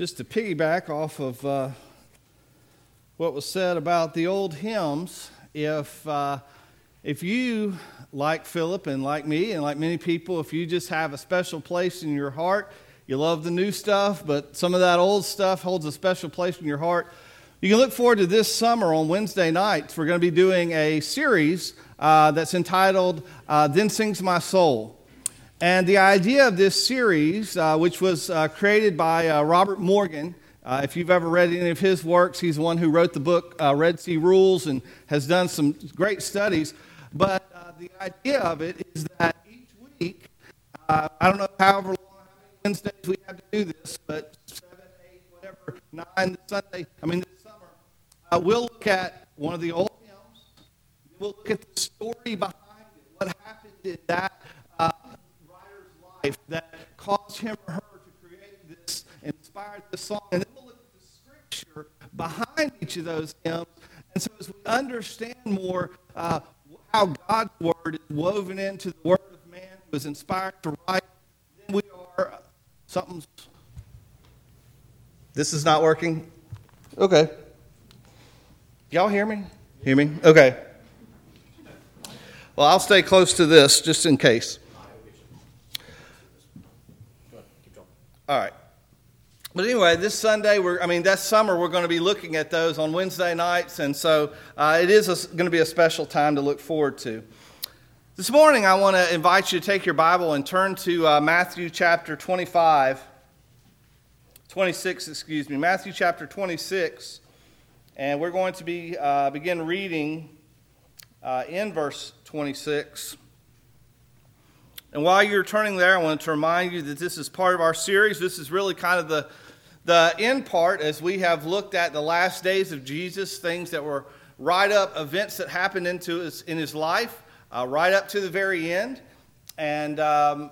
just to piggyback off of uh, what was said about the old hymns, if, uh, if you, like Philip and like me and like many people, if you just have a special place in your heart, you love the new stuff, but some of that old stuff holds a special place in your heart. You can look forward to this summer on Wednesday nights. We're going to be doing a series uh, that's entitled uh, Then Sings My Soul. And the idea of this series, uh, which was uh, created by uh, Robert Morgan, uh, if you've ever read any of his works, he's the one who wrote the book uh, Red Sea Rules and has done some great studies. But uh, the idea of it is that each week, I don't know however long, how many Wednesdays we have to do this, but seven, eight, whatever, nine, Sunday, I mean, this summer, we'll look at one of the old hymns. We'll look at the story behind it, what happened in that life that caused him or her to create this, inspired this song. And then we'll look at the scripture behind each of those hymns. And so as we understand more uh, how God's word is woven into the word of man who was inspired to write, then we are uh, something's. This is not working? Okay. Y'all hear me? Hear me? Okay. Well, I'll stay close to this just in case. All right. But anyway, this Sunday, we're, I mean, that summer, we're going to be looking at those on Wednesday nights, and so uh, it is a, going to be a special time to look forward to. This morning, I want to invite you to take your Bible and turn to uh, Matthew chapter 25, 26, excuse me, Matthew chapter 26, and we're going to be uh, begin reading uh, in verse 26. And while you're turning there, I want to remind you that this is part of our series. This is really kind of the, the end part as we have looked at the last days of Jesus, things that were right up, events that happened into his, in his life, uh, right up to the very end, and um,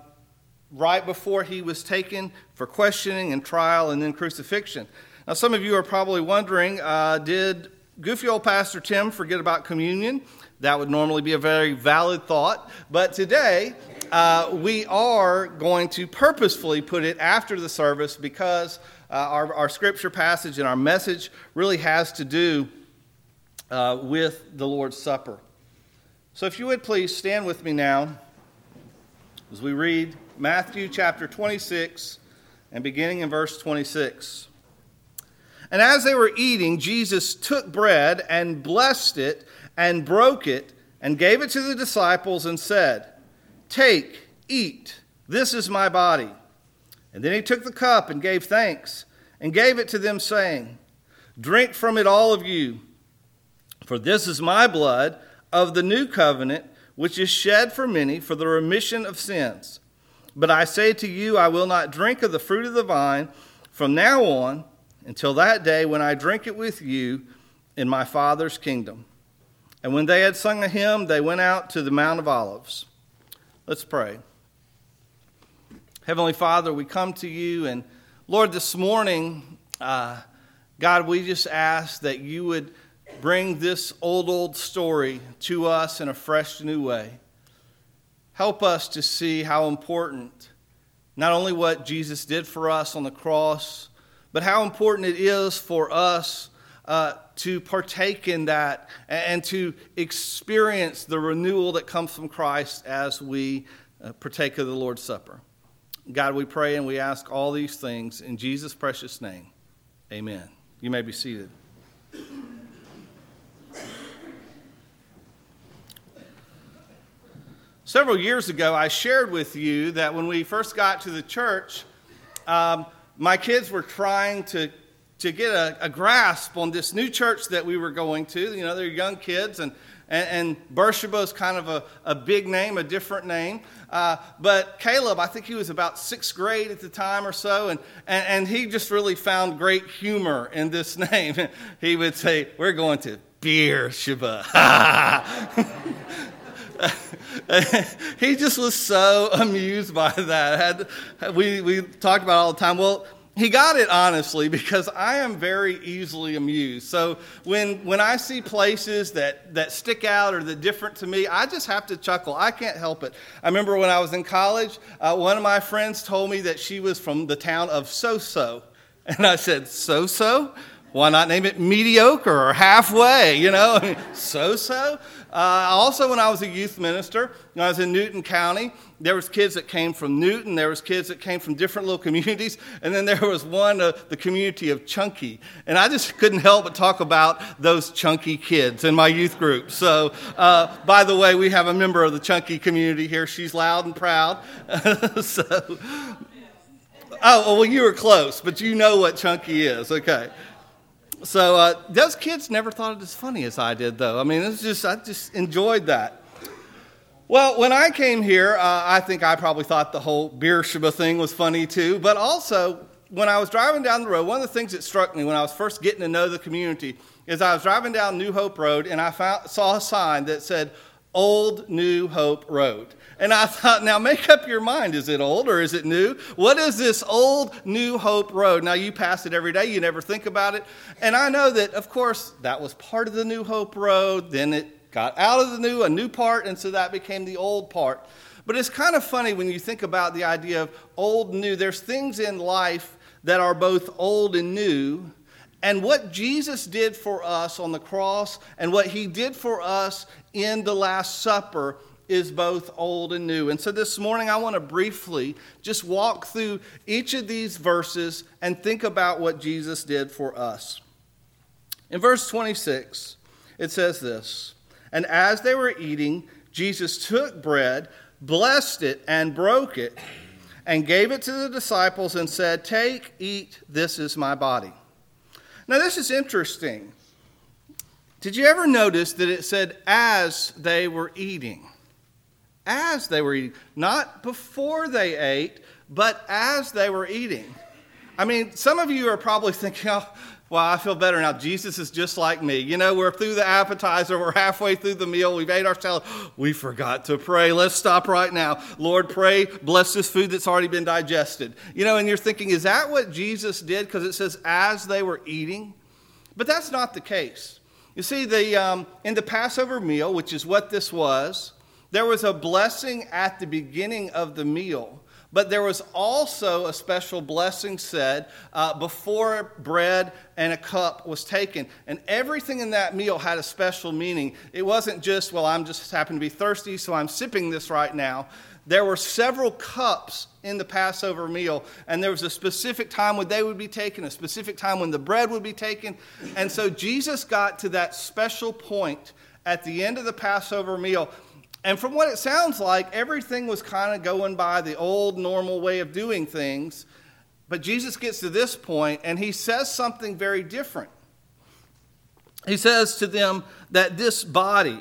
right before he was taken for questioning and trial and then crucifixion. Now, some of you are probably wondering uh, did goofy old Pastor Tim forget about communion? That would normally be a very valid thought. But today, uh, we are going to purposefully put it after the service because uh, our, our scripture passage and our message really has to do uh, with the Lord's Supper. So, if you would please stand with me now as we read Matthew chapter 26 and beginning in verse 26. And as they were eating, Jesus took bread and blessed it and broke it and gave it to the disciples and said, Take, eat, this is my body. And then he took the cup and gave thanks and gave it to them, saying, Drink from it, all of you, for this is my blood of the new covenant, which is shed for many for the remission of sins. But I say to you, I will not drink of the fruit of the vine from now on until that day when I drink it with you in my Father's kingdom. And when they had sung a hymn, they went out to the Mount of Olives. Let's pray. Heavenly Father, we come to you, and Lord, this morning, uh, God, we just ask that you would bring this old, old story to us in a fresh, new way. Help us to see how important not only what Jesus did for us on the cross, but how important it is for us uh, to partake in that and to experience the renewal that comes from Christ as we uh, partake of the Lord's Supper. God, we pray and we ask all these things in Jesus' precious name. Amen. You may be seated. Several years ago, I shared with you that when we first got to the church, um, my kids were trying to to get a, a, grasp on this new church that we were going to. You know, they're young kids, and, and, and Beersheba is kind of a, a big name, a different name. Uh, but Caleb, I think he was about sixth grade at the time or so, and, and, and he just really found great humor in this name. he would say, We're going to Beersheba. he just was so amused by that. Had, we, we talked about all the time. Well, he got it honestly because I am very easily amused. So when, when I see places that, that stick out or that different to me, I just have to chuckle. I can't help it. I remember when I was in college, uh, one of my friends told me that she was from the town of Soso. And I said, So so? Why not name it mediocre or halfway? You know, so so. Uh, also, when I was a youth minister, when I was in Newton County, there was kids that came from Newton. There was kids that came from different little communities, and then there was one, uh, the community of Chunky. And I just couldn't help but talk about those chunky kids in my youth group. So, uh, by the way, we have a member of the Chunky community here. She's loud and proud. so, oh well, you were close, but you know what Chunky is. Okay. So uh, those kids never thought it as funny as I did, though. I mean, it's just I just enjoyed that. Well, when I came here, uh, I think I probably thought the whole Beersheba thing was funny too. But also, when I was driving down the road, one of the things that struck me when I was first getting to know the community is I was driving down New Hope Road and I found, saw a sign that said Old New Hope Road. And I thought, now make up your mind. Is it old or is it new? What is this old New Hope Road? Now, you pass it every day, you never think about it. And I know that, of course, that was part of the New Hope Road. Then it got out of the new, a new part, and so that became the old part. But it's kind of funny when you think about the idea of old new. There's things in life that are both old and new. And what Jesus did for us on the cross and what he did for us in the Last Supper is both old and new. And so this morning, I want to briefly just walk through each of these verses and think about what Jesus did for us. In verse 26, it says this And as they were eating, Jesus took bread, blessed it, and broke it, and gave it to the disciples and said, Take, eat, this is my body. Now, this is interesting. Did you ever notice that it said, as they were eating? As they were eating, not before they ate, but as they were eating. I mean, some of you are probably thinking, oh, well, I feel better now. Jesus is just like me. You know, we're through the appetizer, we're halfway through the meal, we've ate our salad. We forgot to pray. Let's stop right now. Lord, pray, bless this food that's already been digested. You know, and you're thinking, is that what Jesus did? Because it says, as they were eating. But that's not the case. You see, the, um, in the Passover meal, which is what this was, there was a blessing at the beginning of the meal, but there was also a special blessing said uh, before bread and a cup was taken. And everything in that meal had a special meaning. It wasn't just, well, I'm just happen to be thirsty, so I'm sipping this right now. There were several cups in the Passover meal, and there was a specific time when they would be taken, a specific time when the bread would be taken. And so Jesus got to that special point at the end of the Passover meal and from what it sounds like, everything was kind of going by the old normal way of doing things. But Jesus gets to this point and he says something very different. He says to them that this body,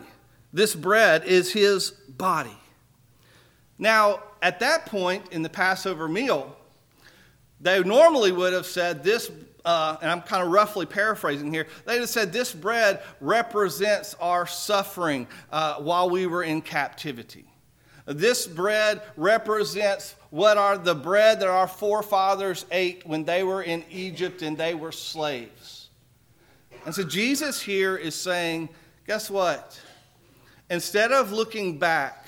this bread, is his body. Now, at that point in the Passover meal, they normally would have said, This uh, and I'm kind of roughly paraphrasing here, they just said this bread represents our suffering uh, while we were in captivity. This bread represents what are the bread that our forefathers ate when they were in Egypt and they were slaves. And so Jesus here is saying, guess what? Instead of looking back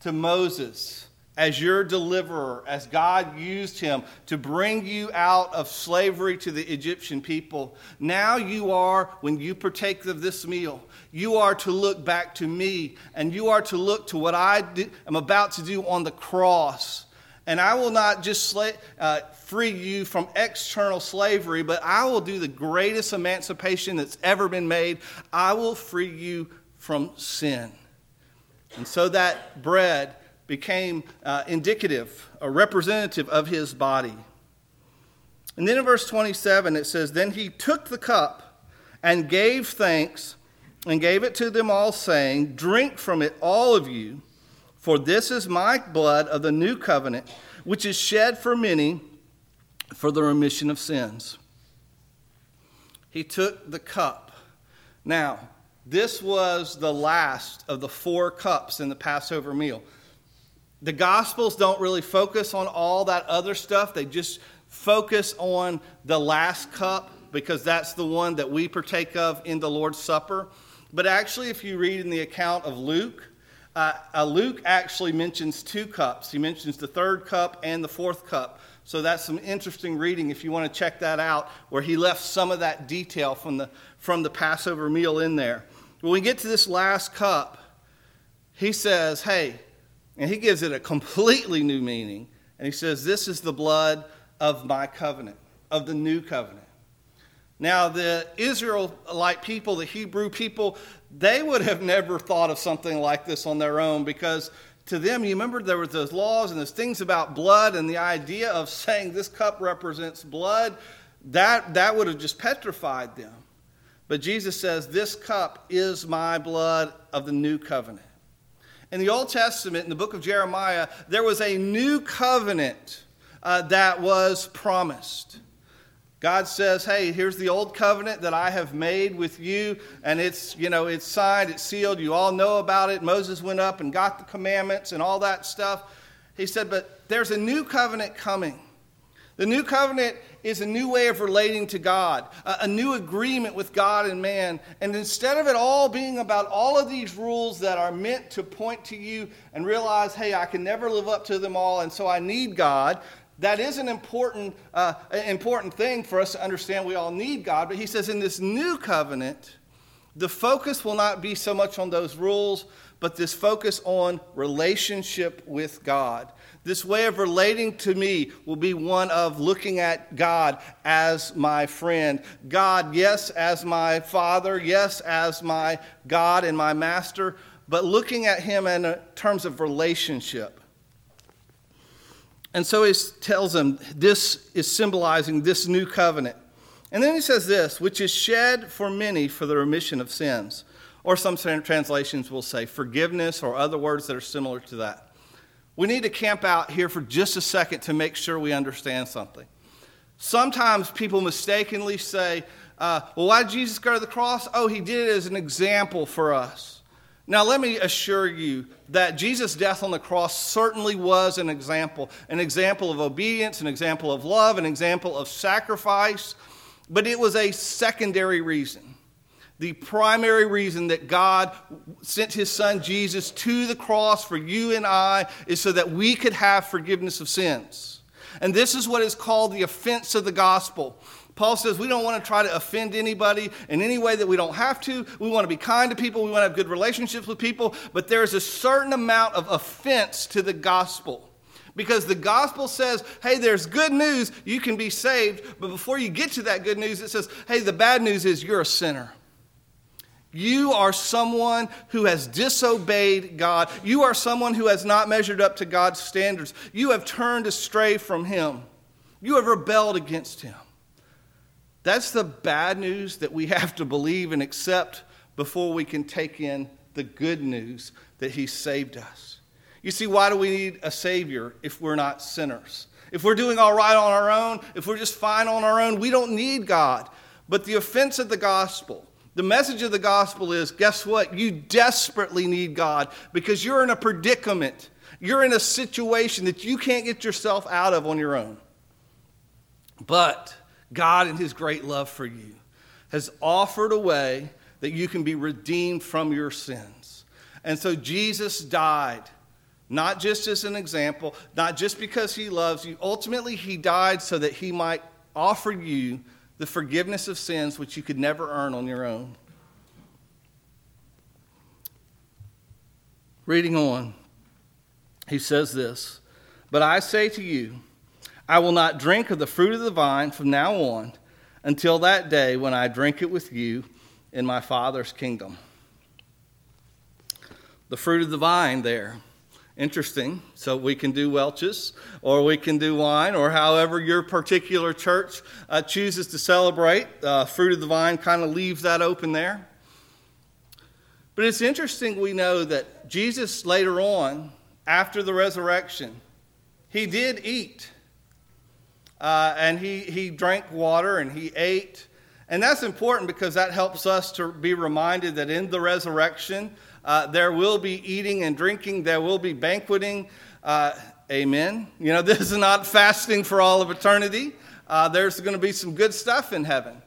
to Moses, as your deliverer, as God used him to bring you out of slavery to the Egyptian people. Now you are, when you partake of this meal, you are to look back to me and you are to look to what I am about to do on the cross. And I will not just uh, free you from external slavery, but I will do the greatest emancipation that's ever been made. I will free you from sin. And so that bread became uh, indicative, a representative of his body. And then in verse 27, it says, Then he took the cup and gave thanks and gave it to them all, saying, Drink from it, all of you, for this is my blood of the new covenant, which is shed for many for the remission of sins. He took the cup. Now, this was the last of the four cups in the Passover meal. The Gospels don't really focus on all that other stuff, they just focus on the last cup because that's the one that we partake of in the Lord's Supper. But actually, if you read in the account of Luke, uh, uh, Luke actually mentions two cups. He mentions the third cup and the fourth cup. So that's some interesting reading if you want to check that out, where he left some of that detail from the, from the Passover meal in there. When we get to this last cup, he says, Hey, and he gives it a completely new meaning. And he says, This is the blood of my covenant, of the new covenant. Now, the Israelite people, the Hebrew people, they would have never thought of something like this on their own because to them, you remember there was those laws and those things about blood and the idea of saying this cup represents blood, that, that would have just petrified them. But Jesus says, This cup is my blood of the new covenant. In the Old Testament, in the book of Jeremiah, there was a new covenant uh, that was promised. God says, "Hey, here's the old covenant that I have made with you, and it's, you know, it's signed, it's sealed. You all know about it. Moses went up and got the commandments and all that stuff." He said, "But there's a new covenant coming. The new covenant is a new way of relating to God, a, new agreement with God and man. And instead of it all being about all of these rules that are meant to point to you and realize, hey, I can never live up to them all, and so I need God, that is an important, uh, important thing for us to understand. We all need God. But he says in this new covenant, the focus will not be so much on those rules, but this focus on relationship with God. This way of relating to me will be one of looking at God as my friend. God, yes, as my father, yes, as my God and my master, but looking at him in terms of relationship. And so he tells them this is symbolizing this new covenant. And then he says this, which is shed for many for the remission of sins. Or some translations will say forgiveness or other words that are similar to that. We need to camp out here for just a second to make sure we understand something. Sometimes people mistakenly say, uh, well, why did Jesus go to the cross? Oh, he did it as an example for us. Now, let me assure you that Jesus' death on the cross certainly was an example an example of obedience, an example of love, an example of sacrifice, but it was a secondary reason. The primary reason that God sent his son Jesus to the cross for you and I is so that we could have forgiveness of sins. And this is what is called the offense of the gospel. Paul says we don't want to try to offend anybody in any way that we don't have to. We want to be kind to people. We want to have good relationships with people. But there's a certain amount of offense to the gospel. Because the gospel says, hey, there's good news, you can be saved. But before you get to that good news, it says, hey, the bad news is you're a sinner. You are someone who has disobeyed God. You are someone who has not measured up to God's standards. You have turned astray from Him. You have rebelled against Him. That's the bad news that we have to believe and accept before we can take in the good news that He saved us. You see, why do we need a Savior if we're not sinners? If we're doing all right on our own, if we're just fine on our own, we don't need God. But the offense of the gospel, the message of the gospel is guess what? You desperately need God because you're in a predicament. You're in a situation that you can't get yourself out of on your own. But God, in His great love for you, has offered a way that you can be redeemed from your sins. And so Jesus died, not just as an example, not just because He loves you. Ultimately, He died so that He might offer you the forgiveness of sins which you could never earn on your own. Reading on, he says this But I say to you, I will not drink of the fruit of the vine from now on until that day when I drink it with you in my Father's kingdom. The fruit of the vine there. Interesting. So we can do Welch's or we can do wine or however your particular church uh, chooses to celebrate. Uh, fruit of the vine kind of leaves that open there. But it's interesting we know that Jesus later on, after the resurrection, he did eat uh, and he, he drank water and he ate. And that's important because that helps us to be reminded that in the resurrection, uh, there will be eating and drinking, there will be banqueting. Uh, amen. You know, this is not fasting for all of eternity. Uh, there's going to be some good stuff in heaven.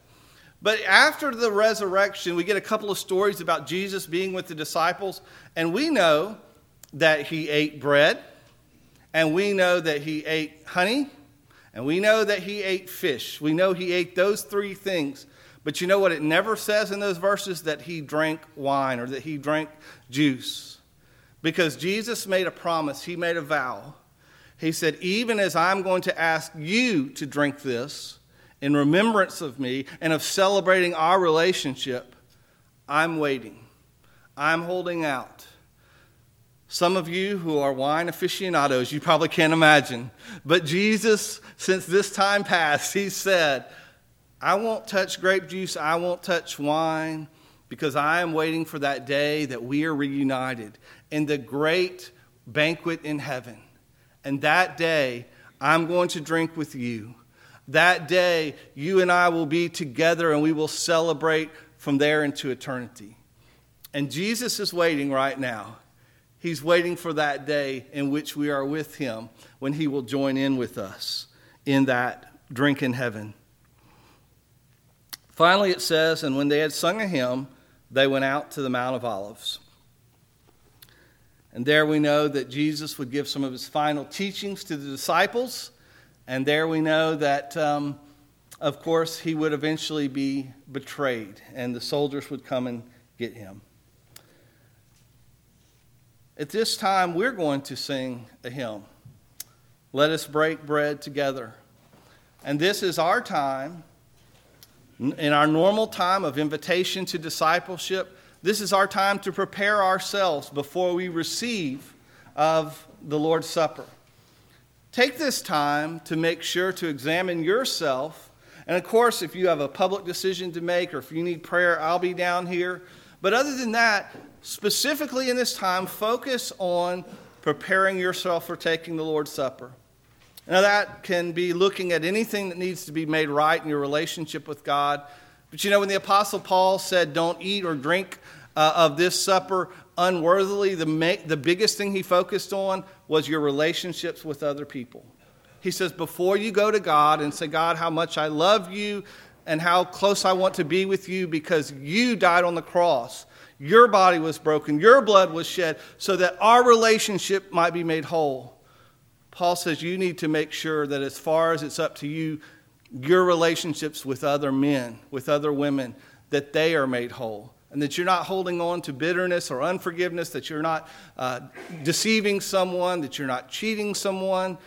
But after the resurrection, we get a couple of stories about Jesus being with the disciples, and we know that he ate bread, and we know that he ate honey, And we know that he ate fish. We know he ate those three things. But you know what it never says in those verses? That he drank wine or that he drank juice. Because Jesus made a promise, he made a vow. He said, Even as I'm going to ask you to drink this in remembrance of me and of celebrating our relationship, I'm waiting. I'm holding out. Some of you who are wine aficionados, you probably can't imagine. But Jesus, since this time past, he said, I won't touch grape juice, I won't touch wine, because I am waiting for that day that we are reunited in the great banquet in heaven. And that day, I'm going to drink with you. That day, you and I will be together and we will celebrate from there into eternity. And Jesus is waiting right now. He's waiting for that day in which we are with him when he will join in with us in that drink in heaven. Finally, it says, And when they had sung a hymn, they went out to the Mount of Olives. And there we know that Jesus would give some of his final teachings to the disciples. And there we know that, um, of course, he would eventually be betrayed, and the soldiers would come and get him. At this time, we're going to sing a hymn. Let us break bread together. And this is our time, in our normal time of invitation to discipleship, this is our time to prepare ourselves before we receive of the Lord's Supper. Take this time to make sure to examine yourself. And of course, if you have a public decision to make or if you need prayer, I'll be down here. But other than that, specifically in this time, focus on preparing yourself for taking the Lord's Supper. Now, that can be looking at anything that needs to be made right in your relationship with God. But you know, when the Apostle Paul said, Don't eat or drink uh, of this supper unworthily, the, ma- the biggest thing he focused on was your relationships with other people. He says, Before you go to God and say, God, how much I love you and how close I want to be with you because you died on the cross your body was broken, your blood was shed, so that our relationship might be made whole. Paul says you need to make sure that as far as it's up to you, your relationships with other men, with other women, that they are made whole. And that you're not holding on to bitterness or unforgiveness, that you're not uh, deceiving someone, that you're not cheating someone,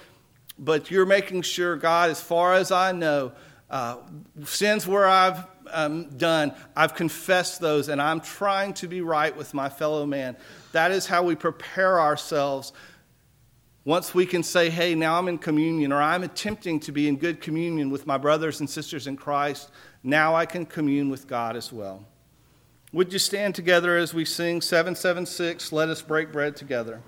but you're making sure, God, as far as I know, uh, sins where I've um, done, I've confessed those, and I'm trying to be right with my fellow man. That is how we prepare ourselves. Once we can say, hey, now I'm in communion, or I'm attempting to be in good communion with my brothers and sisters in Christ, now I can commune with God as well. Would you stand together as we sing 776, Let Us Break Bread Together?